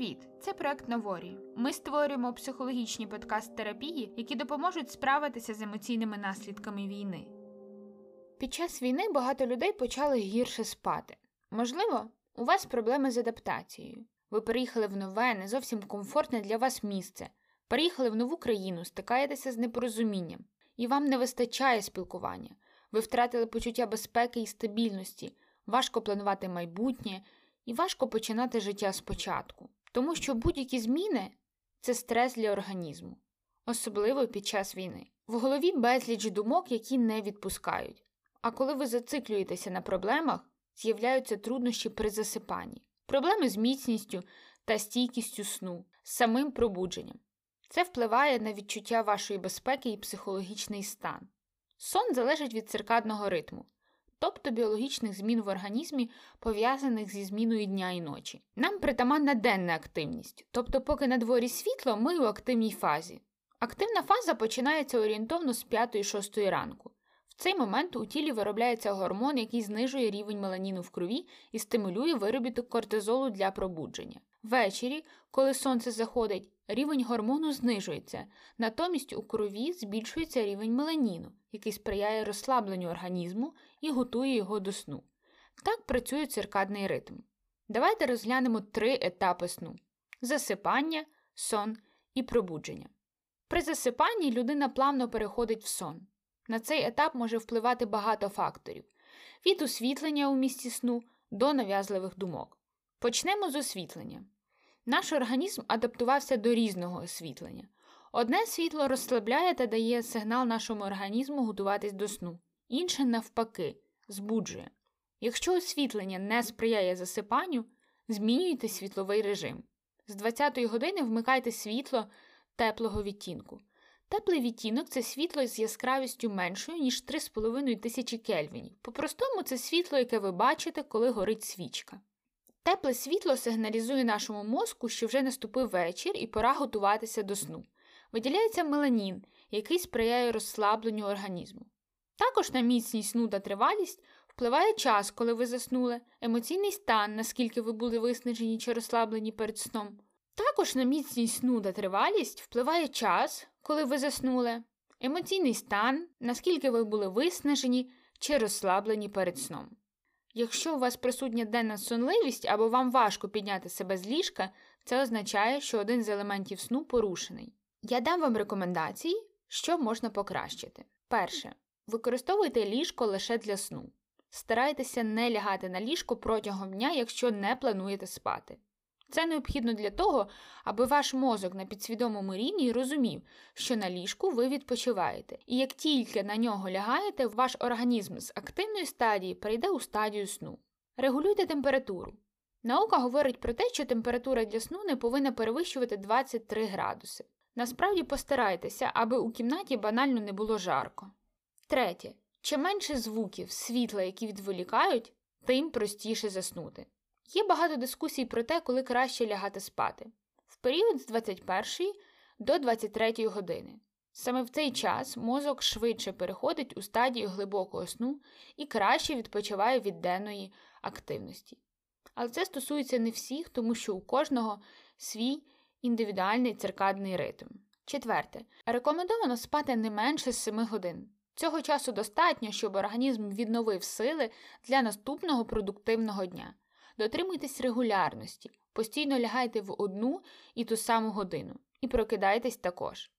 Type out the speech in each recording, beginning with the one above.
Привіт! Це проект Новорі. Ми створюємо психологічні подкаст-терапії, які допоможуть справитися з емоційними наслідками війни. Під час війни багато людей почали гірше спати. Можливо, у вас проблеми з адаптацією. Ви переїхали в нове, не зовсім комфортне для вас місце, переїхали в нову країну, стикаєтеся з непорозумінням, і вам не вистачає спілкування. Ви втратили почуття безпеки і стабільності, важко планувати майбутнє і важко починати життя спочатку, тому що будь-які зміни це стрес для організму, особливо під час війни. В голові безліч думок, які не відпускають. А коли ви зациклюєтеся на проблемах, з'являються труднощі при засипанні, проблеми з міцністю та стійкістю сну, з самим пробудженням. Це впливає на відчуття вашої безпеки і психологічний стан. Сон залежить від циркадного ритму, тобто біологічних змін в організмі, пов'язаних зі зміною дня і ночі. Нам притаманна денна активність, тобто, поки на дворі світло, ми у активній фазі. Активна фаза починається орієнтовно з 5-6 ранку. В цей момент у тілі виробляється гормон, який знижує рівень меланіну в крові і стимулює виробіток кортизолу для пробудження. Ввечері, коли сонце заходить, рівень гормону знижується, натомість у крові збільшується рівень меланіну, який сприяє розслабленню організму і готує його до сну. Так працює циркадний ритм. Давайте розглянемо три етапи сну: засипання, сон і пробудження. При засипанні людина плавно переходить в сон. На цей етап може впливати багато факторів: від освітлення у місці сну до нав'язливих думок. Почнемо з освітлення. Наш організм адаптувався до різного освітлення. Одне світло розслабляє та дає сигнал нашому організму готуватись до сну, інше, навпаки, збуджує. Якщо освітлення не сприяє засипанню, змінюйте світловий режим. З 20-ї години вмикайте світло теплого відтінку. Теплий відтінок це світло з яскравістю меншою, ніж 3,5 тисячі кельвінів. По-простому, це світло, яке ви бачите, коли горить свічка. Тепле світло сигналізує нашому мозку, що вже наступив вечір і пора готуватися до сну. Виділяється меланін, який сприяє розслабленню організму. Також на міцність сну та тривалість впливає час, коли ви заснули, емоційний стан, наскільки ви були виснажені чи розслаблені перед сном. Також на міцність сну та тривалість впливає час, коли ви заснули, емоційний стан, наскільки ви були виснажені чи розслаблені перед сном. Якщо у вас присутня денна сонливість або вам важко підняти себе з ліжка, це означає, що один з елементів сну порушений. Я дам вам рекомендації, що можна покращити. Перше. Використовуйте ліжко лише для сну. Старайтеся не лягати на ліжко протягом дня, якщо не плануєте спати. Це необхідно для того, аби ваш мозок на підсвідомому рівні розумів, що на ліжку ви відпочиваєте, і як тільки на нього лягаєте, ваш організм з активної стадії перейде у стадію сну. Регулюйте температуру. Наука говорить про те, що температура для сну не повинна перевищувати 23 градуси. Насправді постарайтеся, аби у кімнаті банально не було жарко. Третє. Чим менше звуків, світла, які відволікають, тим простіше заснути. Є багато дискусій про те, коли краще лягати спати в період з 21 до 23 години. Саме в цей час мозок швидше переходить у стадію глибокого сну і краще відпочиває від денної активності. Але це стосується не всіх, тому що у кожного свій індивідуальний циркадний ритм. Четверте, рекомендовано спати не менше 7 годин. Цього часу достатньо, щоб організм відновив сили для наступного продуктивного дня. Дотримуйтесь регулярності, постійно лягайте в одну і ту саму годину, і прокидайтесь також.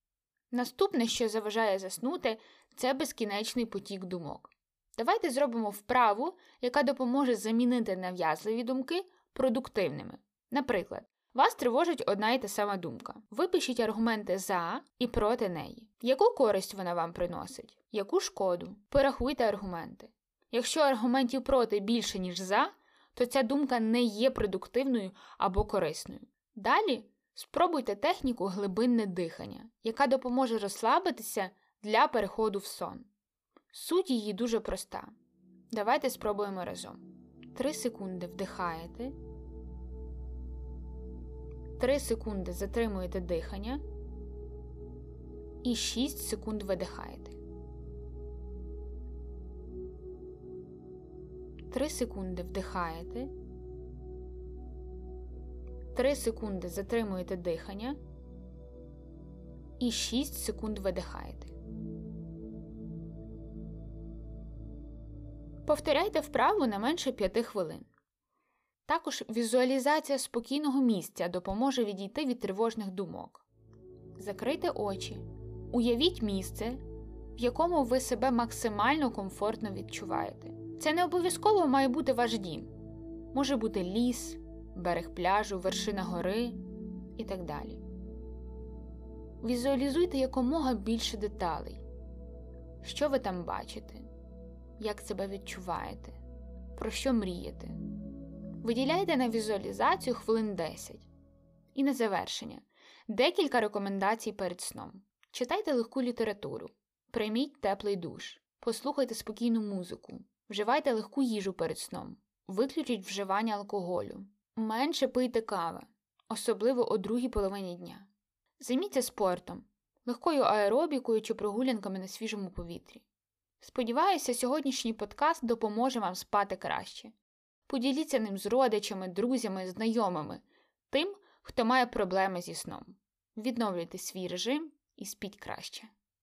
Наступне, що заважає заснути, це безкінечний потік думок. Давайте зробимо вправу, яка допоможе замінити нав'язливі думки продуктивними. Наприклад, вас тривожить одна і та сама думка. Випишіть аргументи за і проти неї. Яку користь вона вам приносить, яку шкоду? Порахуйте аргументи. Якщо аргументів проти більше, ніж за, то ця думка не є продуктивною або корисною. Далі спробуйте техніку глибинне дихання, яка допоможе розслабитися для переходу в сон. Суть її дуже проста. Давайте спробуємо разом. 3 секунди вдихаєте. 3 секунди затримуєте дихання. І 6 секунд видихаєте. 3 секунди вдихаєте. 3 секунди затримуєте дихання і 6 секунд видихаєте. Повторяйте вправу не менше 5 хвилин. Також візуалізація спокійного місця допоможе відійти від тривожних думок. Закрийте очі. Уявіть місце, в якому ви себе максимально комфортно відчуваєте. Це не обов'язково має бути ваш дім. Може бути ліс, берег пляжу, вершина гори і так далі. Візуалізуйте якомога більше деталей. Що ви там бачите, як себе відчуваєте, про що мрієте. Виділяйте на візуалізацію хвилин 10. І на завершення декілька рекомендацій перед сном. Читайте легку літературу, прийміть теплий душ, послухайте спокійну музику, вживайте легку їжу перед сном, виключіть вживання алкоголю, менше пийте кави, особливо о другій половині дня. Займіться спортом, легкою аеробікою чи прогулянками на свіжому повітрі. Сподіваюся, сьогоднішній подкаст допоможе вам спати краще. Поділіться ним з родичами, друзями, знайомими, тим, хто має проблеми зі сном. Відновлюйте свій режим і спіть краще.